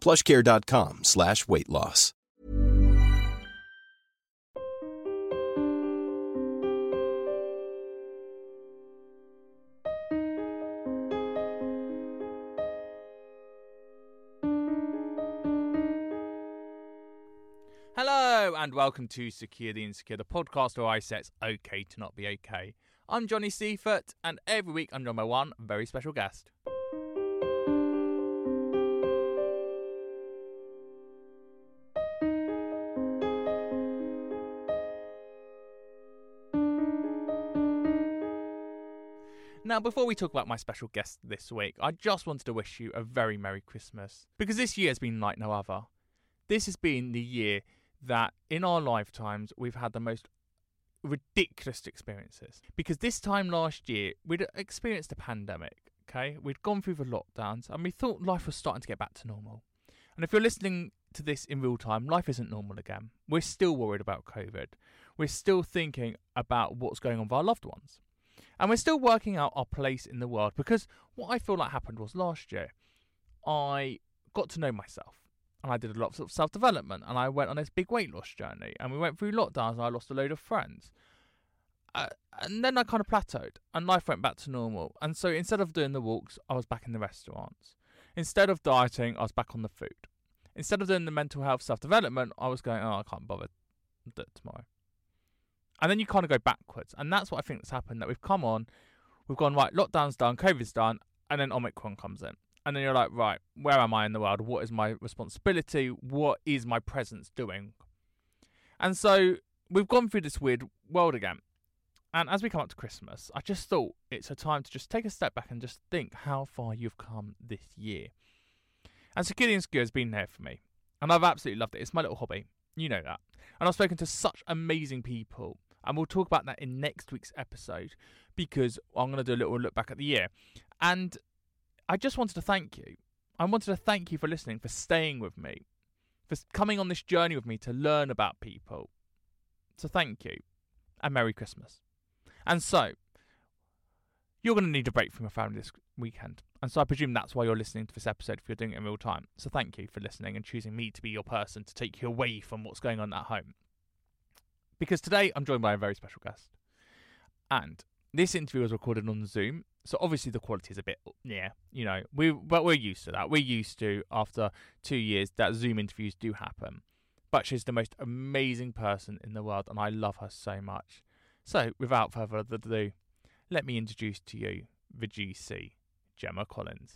plushcare.com slash weight loss. Hello and welcome to Secure the Insecure, the podcast where I say it's okay to not be okay. I'm Johnny Seifert, and every week I'm joined by one very special guest. Now, before we talk about my special guest this week, I just wanted to wish you a very Merry Christmas. Because this year has been like no other. This has been the year that in our lifetimes we've had the most ridiculous experiences. Because this time last year we'd experienced a pandemic, okay? We'd gone through the lockdowns and we thought life was starting to get back to normal. And if you're listening to this in real time, life isn't normal again. We're still worried about COVID. We're still thinking about what's going on with our loved ones. And we're still working out our place in the world because what I feel like happened was last year, I got to know myself and I did a lot of self development and I went on this big weight loss journey and we went through lockdowns and I lost a load of friends. Uh, and then I kind of plateaued and life went back to normal. And so instead of doing the walks, I was back in the restaurants. Instead of dieting, I was back on the food. Instead of doing the mental health self development, I was going, oh, I can't bother. do it tomorrow. And then you kind of go backwards. And that's what I think that's happened that we've come on, we've gone, right, lockdown's done, COVID's done, and then Omicron comes in. And then you're like, right, where am I in the world? What is my responsibility? What is my presence doing? And so we've gone through this weird world again. And as we come up to Christmas, I just thought it's a time to just take a step back and just think how far you've come this year. And Secure the Insecure has been there for me. And I've absolutely loved it. It's my little hobby. You know that. And I've spoken to such amazing people and we'll talk about that in next week's episode because I'm going to do a little look back at the year. And I just wanted to thank you. I wanted to thank you for listening, for staying with me, for coming on this journey with me to learn about people. So thank you, and Merry Christmas. And so, you're going to need a break from your family this weekend. And so I presume that's why you're listening to this episode if you're doing it in real time. So thank you for listening and choosing me to be your person to take you away from what's going on at home because today I'm joined by a very special guest. And this interview was recorded on Zoom, so obviously the quality is a bit yeah, you know, we but we're used to that. We're used to after 2 years that Zoom interviews do happen. But she's the most amazing person in the world and I love her so much. So, without further ado, let me introduce to you the GC, Gemma Collins.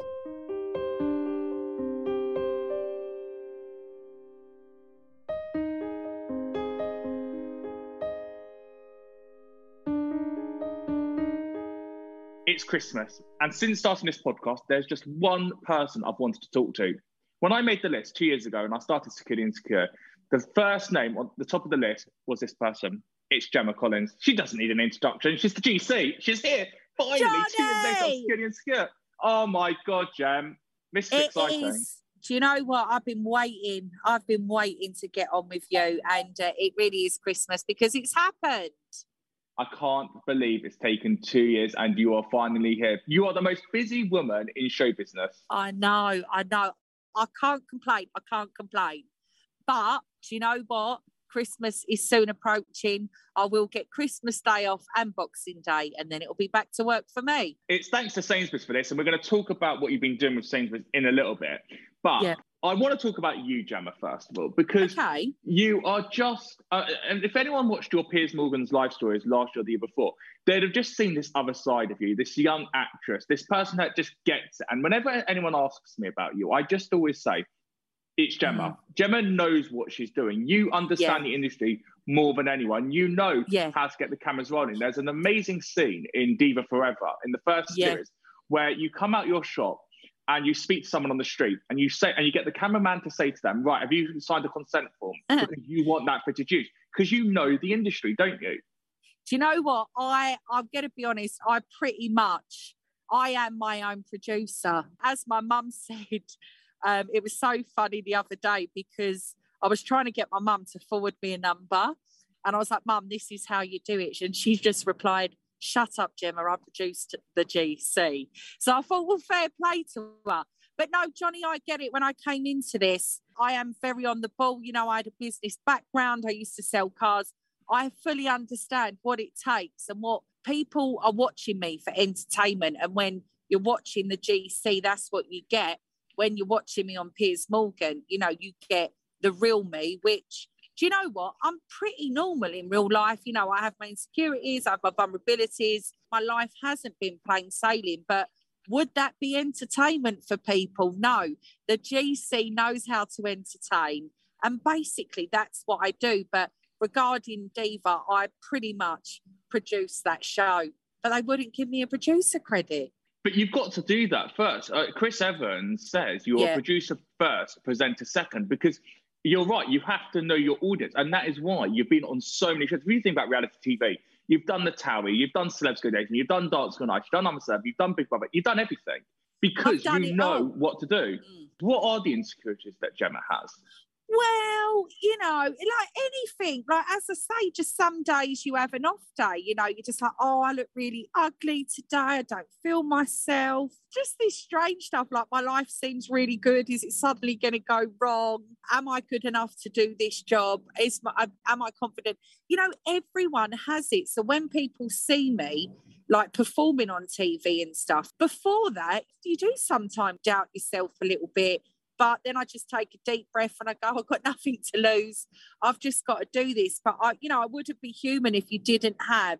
Christmas. And since starting this podcast, there's just one person I've wanted to talk to. When I made the list two years ago and I started Secure Insecure, the first name on the top of the list was this person. It's Gemma Collins. She doesn't need an introduction. She's the GC. She's here. Finally, Johnny! two years later, Secure Insecure. Oh my God, Gem. This is It exciting. is. Do you know what? I've been waiting. I've been waiting to get on with you, and uh, it really is Christmas because it's happened. I can't believe it's taken two years and you are finally here. You are the most busy woman in show business. I know. I know. I can't complain. I can't complain. But do you know what? Christmas is soon approaching. I will get Christmas Day off and Boxing Day, and then it'll be back to work for me. It's thanks to Sainsbury's for this, and we're going to talk about what you've been doing with Sainsbury's in a little bit. But Yeah. I want to talk about you, Gemma, first of all, because Okay. you are just, uh, and if anyone watched your Piers Morgan's life stories last year or the year before, they'd have just seen this other side of you, this young actress, this person that just gets it. And whenever anyone asks me about you, I just always say, it's Gemma. Gemma knows what she's doing. You understand Yeah. the industry more than anyone. You know Yeah. how to get the cameras rolling. There's an amazing scene in Diva Forever in the first Yeah. series where you come out your shop and you speak to someone on the street and you say and you get the cameraman to say to them, right, have you signed a consent form? Uh-huh. Because you want that footage used. Because you know the industry, don't you? Do you know what? I I'm gonna be honest, I pretty much I am my own producer. As my mum said, um, it was so funny the other day because I was trying to get my mum to forward me a number. And I was like, Mum, this is how you do it. And she just replied, Shut up, Jim, or I produced the GC. So I thought, well, fair play to her. But no, Johnny, I get it. When I came into this, I am very on the ball. You know, I had a business background. I used to sell cars. I fully understand what it takes and what people are watching me for entertainment. And when you're watching the GC, that's what you get. When you're watching me on Piers Morgan, you know, you get the real me, which do you know what? I'm pretty normal in real life. You know, I have my insecurities, I have my vulnerabilities. My life hasn't been plain sailing, but would that be entertainment for people? No. The GC knows how to entertain. And basically, that's what I do. But regarding Diva, I pretty much produce that show, but they wouldn't give me a producer credit. But you've got to do that first. Uh, Chris Evans says you're Yeah. a producer first, presenter second, because you're right. You have to know your audience, and that is why you've been on so many shows. If you think about reality TV, you've done the Towie, you've done Celebs Go Dating, you've done Dancing on Ice, you've done I'm a Celeb, you've done Big Brother, you've done everything because you know all. what to do. Mm. What are the insecurities that Gemma has? Well, you know, like anything, like as I say, just some days you have an off day, you know, you're just like, oh, I look really ugly today. I don't feel myself. Just this strange stuff like my life seems really good. Is it suddenly going to go wrong? Am I good enough to do this job? Is my, am- am I confident? You know, everyone has it. So when people see me, like performing on TV and stuff. Before that, you do sometimes doubt yourself a little bit. But then I just take a deep breath and I go, I've got nothing to lose. I've just got to do this. But I, you know, I wouldn't be human if you didn't have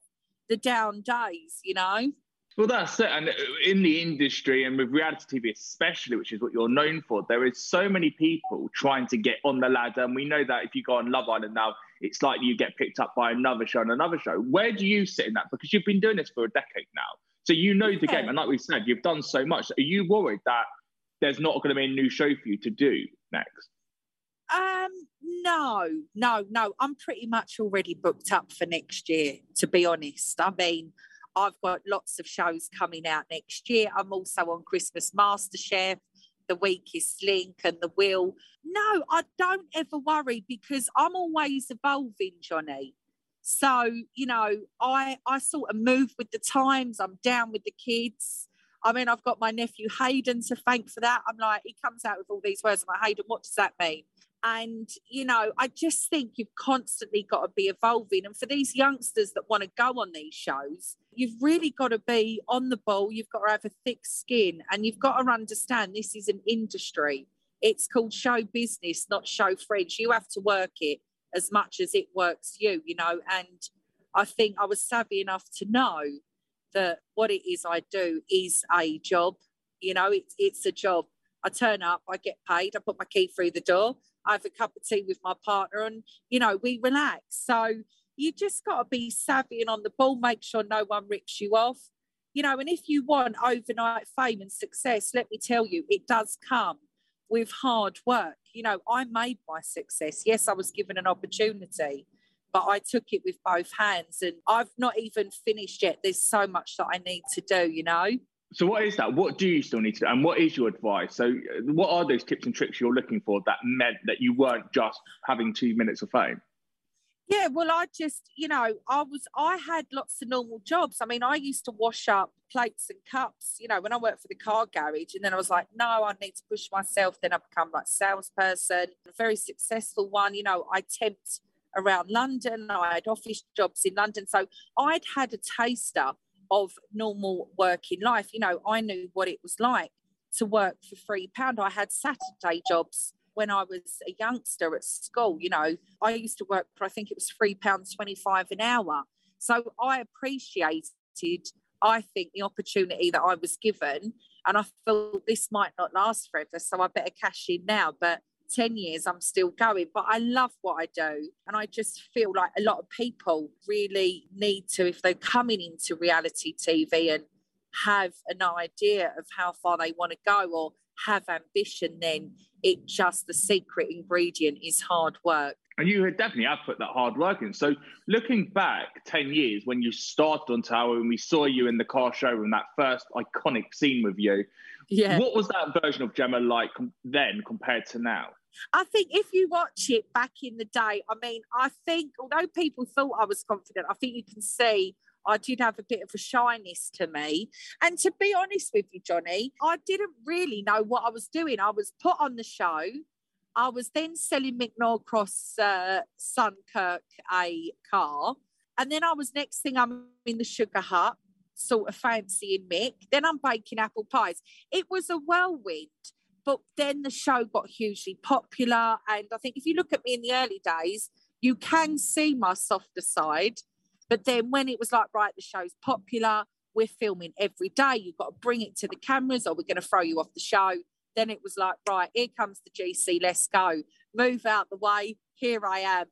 the down days, you know? Well, that's it. And uh, in the industry and with reality TV, especially, which is what you're known for, there is so many people trying to get on the ladder. And we know that if you go on Love Island now, it's likely you get picked up by another show and another show. Where do you sit in that? Because you've been doing this for a decade now. So you know the Yeah. game. And like we said, you've done so much. Are you worried that there's not going to be a new show for you to do next? Um, no, no, no. I'm pretty much already booked up for next year, to be honest. I mean, I've got lots of shows coming out next year. I'm also on Christmas MasterChef, The Weakest Link, and The Will. No, I don't ever worry because I'm always evolving, Johnny. So, you know, I I sort of move with the times. I'm down with the kids. I mean, I've got my nephew Hayden to thank for that. I'm like, he comes out with all these words. I'm like, Hayden, what does that mean? And, you know, I just think you've constantly got to be evolving. And for these youngsters that want to go on these shows, you've really got to be on the ball. You've got to have a thick skin and you've got to understand this is an industry. It's called show business, not show friends. You have to work it as much as it works you, you know. And I think I was savvy enough to know that what it is I do is a job. You know, it's it's a job. I turn up, I get paid, I put my key through the door, I have a cup of tea with my partner, and you know, we relax. So you just got to be savvy and on the ball, make sure no one rips you off. You know, and if you want overnight fame and success, let me tell you, it does come with hard work. You know, I made my success. Yes, I was given an opportunity, but I took it with both hands. And I've not even finished yet. There's so much that I need to do, you know? So what is that? What do you still need to do? And what is your advice? So uh, what are those tips and tricks you're looking for that meant that you weren't just having two minutes of fame? Yeah, well, I just, you know, I was, I had lots of normal jobs. I mean, I used to wash up plates and cups, you know, when I worked for the car garage. And then I was like, no, I need to push myself. Then I become like salesperson, a very successful one. You know, I temped around London. I had office jobs in London. So I'd had a taster of normal working life. You know, I knew what it was like to work for three pound. I had Saturday jobs when I was a youngster at school. You know, I used to work for I think it was three pounds twenty five an hour. So I appreciated, I think, the opportunity that I was given, and I thought this might not last forever, so I better cash in now. But 10 years I'm still going, but I love what I do. And I just feel like a lot of people really need to, if they're coming into reality TV and have an idea of how far they want to go or have ambition, then it just the secret ingredient is hard work. And you definitely have put that hard work in. So looking back 10 years when you started on Towie and we saw you in the car showroom, that first iconic scene with you, yeah. what was that version of Gemma like then compared to now? I think if you watch it back in the day, I mean, I think although people thought I was confident, I think you can see I did have a bit of a shyness to me. And to be honest with you, Johnny, I didn't really know what I was doing. I was put on the show. I was then selling Mick Norcross uh, Sunkirk a car. And then I was next thing I'm in the sugar hut, sort of fancying Mick. Then I'm baking apple pies. It was a whirlwind. But then the show got hugely popular. And I think if you look at me in the early days, you can see my softer side. But then when it was like, right, the show's popular, we're filming every day, you've got to bring it to the cameras or we're going to throw you off the show. Then it was like, right, here comes the GC, let's go. Move out the way, here I am.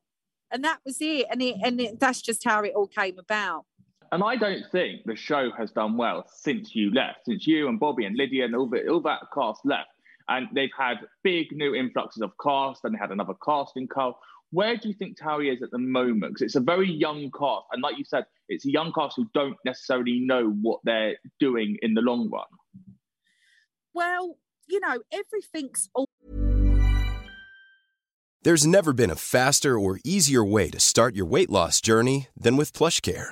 And that was it. And, it, and it, that's just how it all came about. And I don't think the show has done well since you left, since you and Bobby and Lydia and all, the, all that cast left. And they've had big new influxes of cast, and they had another casting call. Where do you think Towie is at the moment? Because it's a very young cast, and like you said, it's a young cast who don't necessarily know what they're doing in the long run. Well, you know, everything's all. There's never been a faster or easier way to start your weight loss journey than with PlushCare.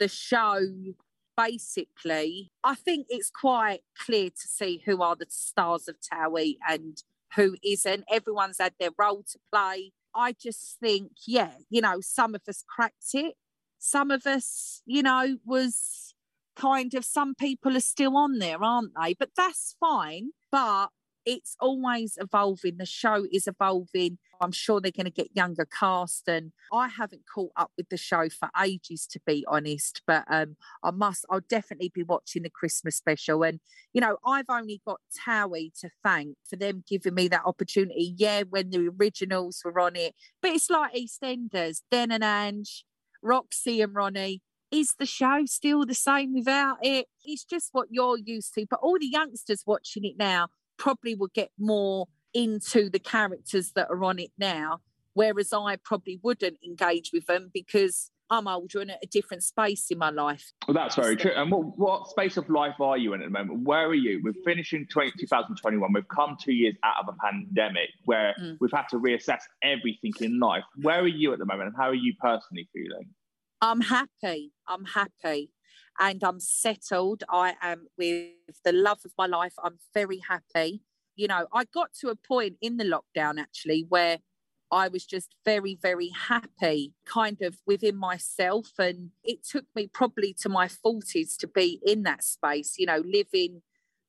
the show basically, I think it's quite clear to see who are the stars of Towie and who isn't. Everyone's had their role to play. I just think, yeah, you know, some of us cracked it. Some of us, you know, was kind of, some people are still on there, aren't they? But that's fine. But it's always evolving. The show is evolving. I'm sure they're going to get younger cast, and I haven't caught up with the show for ages, to be honest. But um, I must, I'll definitely be watching the Christmas special. And you know, I've only got Towie to thank for them giving me that opportunity. Yeah, when the originals were on it, but it's like EastEnders, Den and Ange, Roxy and Ronnie is the show still the same without it? It's just what you're used to. But all the youngsters watching it now probably will get more into the characters that are on it now, whereas I probably wouldn't engage with them because I'm older and at a different space in my life. Well, that's very true. And what, what space of life are you in at the moment? Where are you? We're finishing 20, 2021. We've come two years out of a pandemic where mm. we've had to reassess everything in life. Where are you at the moment and how are you personally feeling? I'm happy. I'm happy and I'm settled. I am with the love of my life. I'm very happy. You know, I got to a point in the lockdown actually where I was just very, very happy, kind of within myself. And it took me probably to my 40s to be in that space, you know, living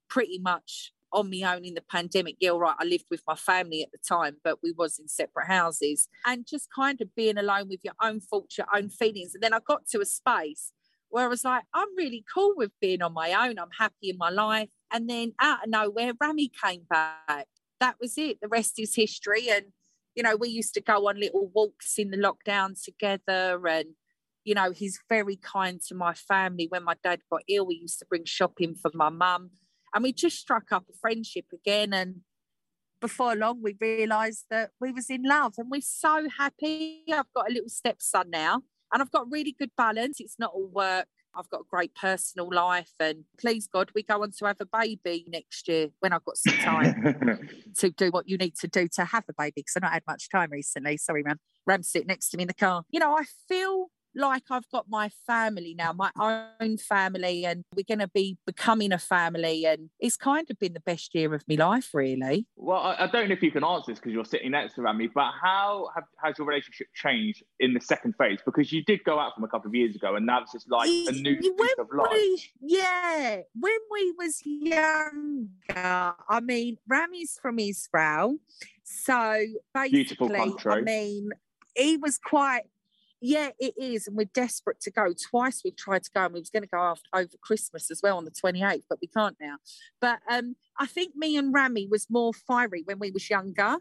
pretty much on my own in the pandemic. Yeah, right. I lived with my family at the time, but we was in separate houses and just kind of being alone with your own thoughts, your own feelings. And then I got to a space where I was like, I'm really cool with being on my own. I'm happy in my life. And then out of nowhere, Rami came back. That was it. The rest is history. And, you know, we used to go on little walks in the lockdown together. And, you know, he's very kind to my family. When my dad got ill, we used to bring shopping for my mum. And we just struck up a friendship again. And before long, we realised that we was in love. And we're so happy. I've got a little stepson now and I've got really good balance. It's not all work I've got a great personal life, and please God, we go on to have a baby next year when I've got some time to do what you need to do to have a baby. Because I've not had much time recently. Sorry, Ram. Ram's sitting next to me in the car. You know, I feel like I've got my family now, my own family, and we're going to be becoming a family. And it's kind of been the best year of my life, really. Well, I, I don't know if you can answer this because you're sitting next to Rami, but how have, has your relationship changed in the second phase? Because you did go out from a couple of years ago, and now it's just like a new when piece of life. we, yeah, when we was younger, I mean, Rami's from Israel, so Beautiful basically, country. I mean, he was quite. Yeah, it is, and we're desperate to go. Twice we've tried to go, and we was going to go after over Christmas as well on the twenty eighth, but we can't now. But um, I think me and Rami was more fiery when we was younger.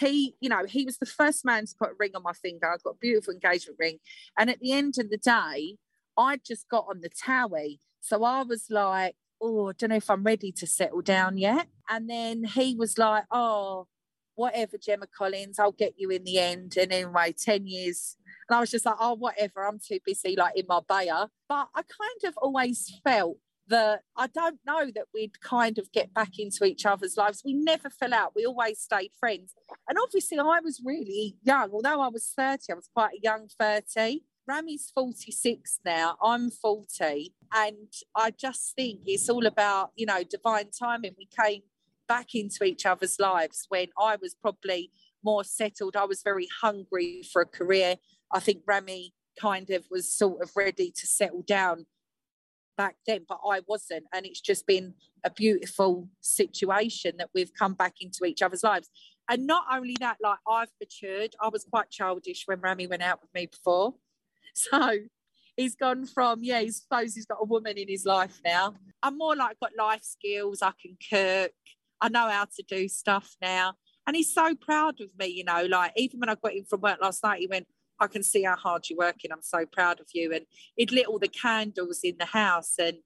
He, you know, he was the first man to put a ring on my finger. I got a beautiful engagement ring, and at the end of the day, I just got on the towie. So I was like, oh, I don't know if I'm ready to settle down yet. And then he was like, oh, whatever, Gemma Collins, I'll get you in the end. And anyway, 10 years. And I was just like, oh, whatever, I'm too busy, like in Marbella. But I kind of always felt that I don't know that we'd kind of get back into each other's lives. We never fell out. We always stayed friends. And obviously, I was really young. Although I was 30, I was quite a young 30. Rami's 46 now, I'm 40. And I just think it's all about, you know, divine timing. We came back into each other's lives when I was probably more settled. I was very hungry for a career. I think Rami kind of was sort of ready to settle down back then, but I wasn't. And it's just been a beautiful situation that we've come back into each other's lives. And not only that, like I've matured. I was quite childish when Rami went out with me before. So he's gone from, yeah, he suppose he's got a woman in his life now. I'm more like got life skills. I can cook. I know how to do stuff now. And he's so proud of me, you know, like even when I got in from work last night, he went, I can see how hard you're working. I'm so proud of you. And he'd lit all the candles in the house. And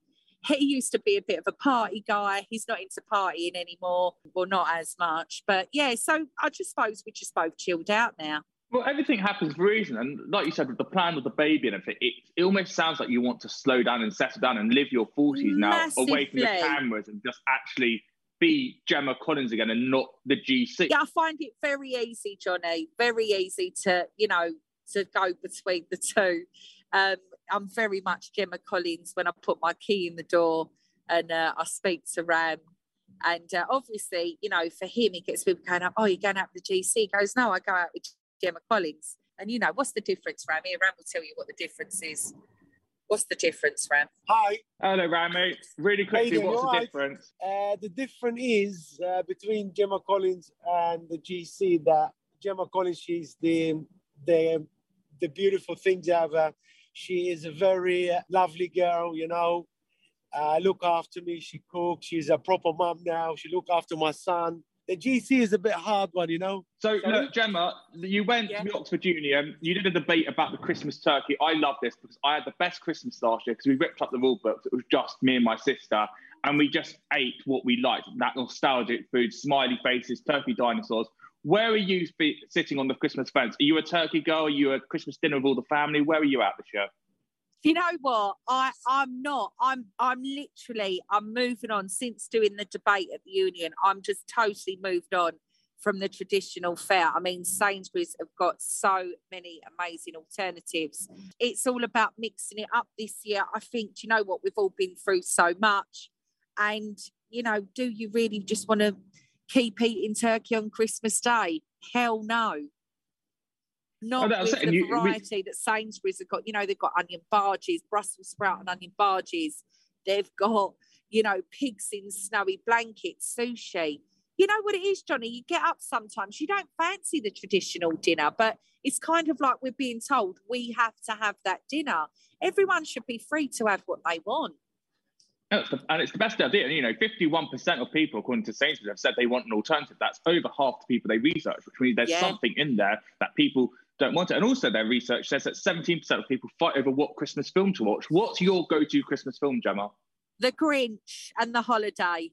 he used to be a bit of a party guy. He's not into partying anymore. Well, not as much. But yeah, so I just suppose we just both chilled out now. Well, everything happens for a reason. And like you said, with the plan with the baby and everything, it, it almost sounds like you want to slow down and settle down and live your 40s now away from the cameras and just actually be Gemma Collins again and not the GC. Yeah, I find it very easy, Johnny. Very easy to, you know, to go between the two. Um, I'm very much Gemma Collins when I put my key in the door and uh, I speak to Ram. And uh, obviously, you know, for him, he gets people going up, oh, you're going out with the GC. He goes, no, I go out with Gemma Collins. And, you know, what's the difference, Ram? Here, Ram will tell you what the difference is. What's the difference, Ram? Hi. Hello, Rami. Really quickly, doing? what's the all right? difference? Uh, the difference is uh, between Gemma Collins and the GC that Gemma Collins, she's the the the beautiful things ever. She is a very uh, lovely girl, you know. Uh, look after me. She cooks. She's a proper mum now. She look after my son. The GC is a bit hard one, you know. So, Sorry? look, Gemma, you went Yeah. to the Oxford Union. You did a debate about the Christmas turkey. I love this because I had the best Christmas last year because we ripped up the rule books. It was just me and my sister, and we just ate what we liked that nostalgic food, smiley faces, turkey dinosaurs. Where are you sitting on the Christmas fence? Are you a turkey girl? Are you a Christmas dinner with all the family? Where are you at this year? You know what? I i'm not i'm i'm literally i'm moving on. Since doing the debate at the union i'm just totally moved on from the traditional fare i mean sainsbury's have got so many amazing alternatives. It's all about mixing it up this year. I think you know what? We've all been through so much. And you know do you really just want to keep eating turkey on christmas day? Hell no not that's with the you- we- variety that Sainsbury's have got. You know, they've got onion bhajis, Brussels sprout and onion bhajis. They've got, you know, pigs in snowy blankets, sushi. You know what it is, Johnny? You get up sometimes, you don't fancy the traditional dinner, but it's kind of like we're being told we have to have that dinner. Everyone should be free to have what they want. No, it's the- and it's the best idea. You know, 51% of people, according to Sainsbury's, have said they want an alternative. That's over half the people they research, which means there's Yeah. something in there that people don't want it. And also, their research says that 17% of people fight over what Christmas film to watch. What's your go to Christmas film, Gemma? The Grinch and the holiday.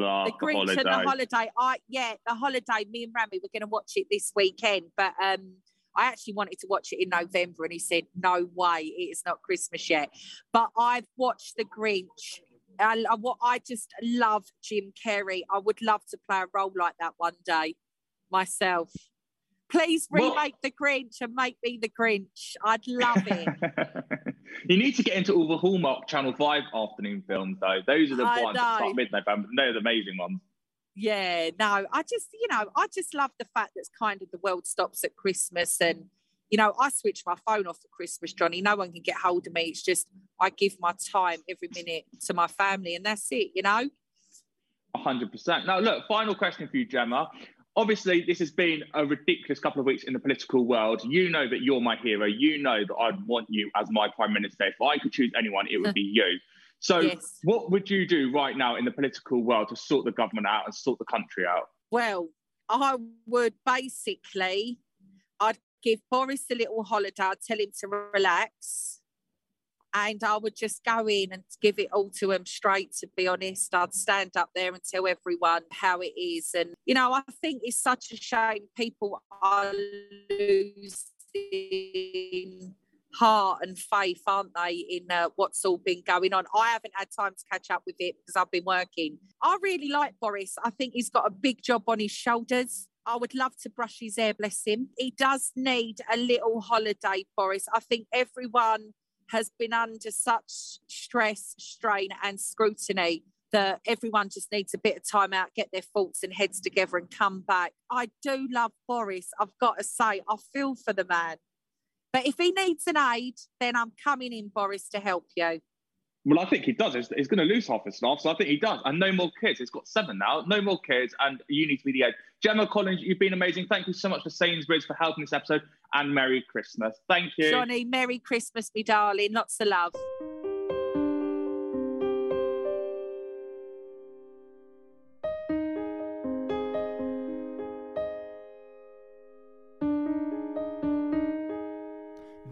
Ah, the Grinch and the holiday. I yeah, the holiday. Me and Rami we're going to watch it this weekend, but um, I actually wanted to watch it in November, and he said, "No way, it is not Christmas yet." But I've watched The Grinch. I, I, what I just love Jim Carrey. I would love to play a role like that one day myself. Please remake well, the Grinch and make me the Grinch. I'd love it. you need to get into all the Hallmark Channel 5 afternoon films, though. Those are the I ones know. that start mid-November. They're the amazing ones. Yeah, no, I just, you know, I just love the fact that kind of the world stops at Christmas and, you know, I switch my phone off at Christmas, Johnny. No one can get hold of me. It's just I give my time every minute to my family and that's it, you know? 100%. Now, look, final question for you, Gemma obviously this has been a ridiculous couple of weeks in the political world. You know that you're my hero. You know that i'd want you as my prime minister. If i could choose anyone it would be you. So yes. what would you do right now in the political world to sort the government out and sort the country out? Well i would basically i'd give boris a little holiday. I'd tell him to relax and I would just go in and give it all to them straight. To be honest, I'd stand up there and tell everyone how it is, and you know, I think it's such a shame people are losing heart and faith, aren't they, in uh, what's all been going on? I haven't had time to catch up with it because I've been working. I really like Boris. I think he's got a big job on his shoulders. I would love to brush his hair, bless him. He does need a little holiday, Boris. I think everyone has been under such stress, strain, and scrutiny that everyone just needs a bit of time out, get their thoughts and heads together, and come back. I do love Boris. I've got to say, I feel for the man. But if he needs an aid, then I'm coming in, Boris, to help you. Well, I think he does. He's, he's going to lose half his staff, so I think he does. And no more kids. He's got seven now. No more kids, and you need to be the aid. Gemma Collins, you've been amazing. Thank you so much for Sainsbury's for helping this episode, and Merry Christmas. Thank you. Johnny, Merry Christmas, me darling. Lots of love.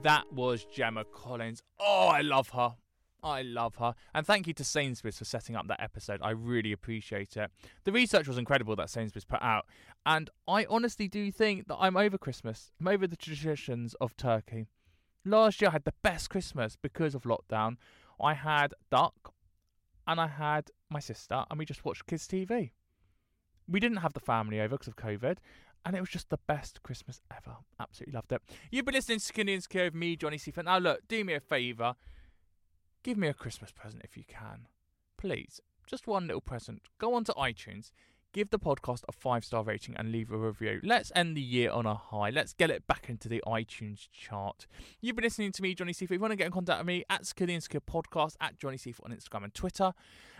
That was Gemma Collins. Oh, I love her. I love her. And thank you to Sainsbury's for setting up that episode. I really appreciate it. The research was incredible that Sainsbury's put out. And I honestly do think that I'm over Christmas. I'm over the traditions of Turkey. Last year I had the best Christmas because of lockdown. I had duck and I had my sister and we just watched kids TV. We didn't have the family over because of COVID and it was just the best Christmas ever. Absolutely loved it. You've been listening to Skinny and with me, Johnny Seifert. Now look, do me a favour give me a Christmas present if you can. Please, just one little present. Go onto iTunes, give the podcast a five star rating, and leave a review. Let's end the year on a high. Let's get it back into the iTunes chart. You've been listening to me, Johnny Seifert. If you want to get in contact with me, at and Skill Podcast, at Johnny Seifert on Instagram and Twitter.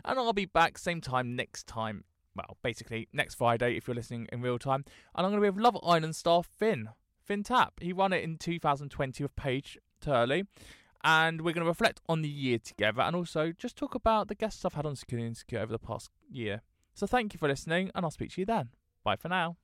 And I'll be back same time next time. Well, basically next Friday if you're listening in real time. And I'm going to be with Love Island star Finn. Finn Tapp. He won it in 2020 with Paige Turley and we're going to reflect on the year together and also just talk about the guests I've had on Security Insecure over the past year. So thank you for listening, and I'll speak to you then. Bye for now.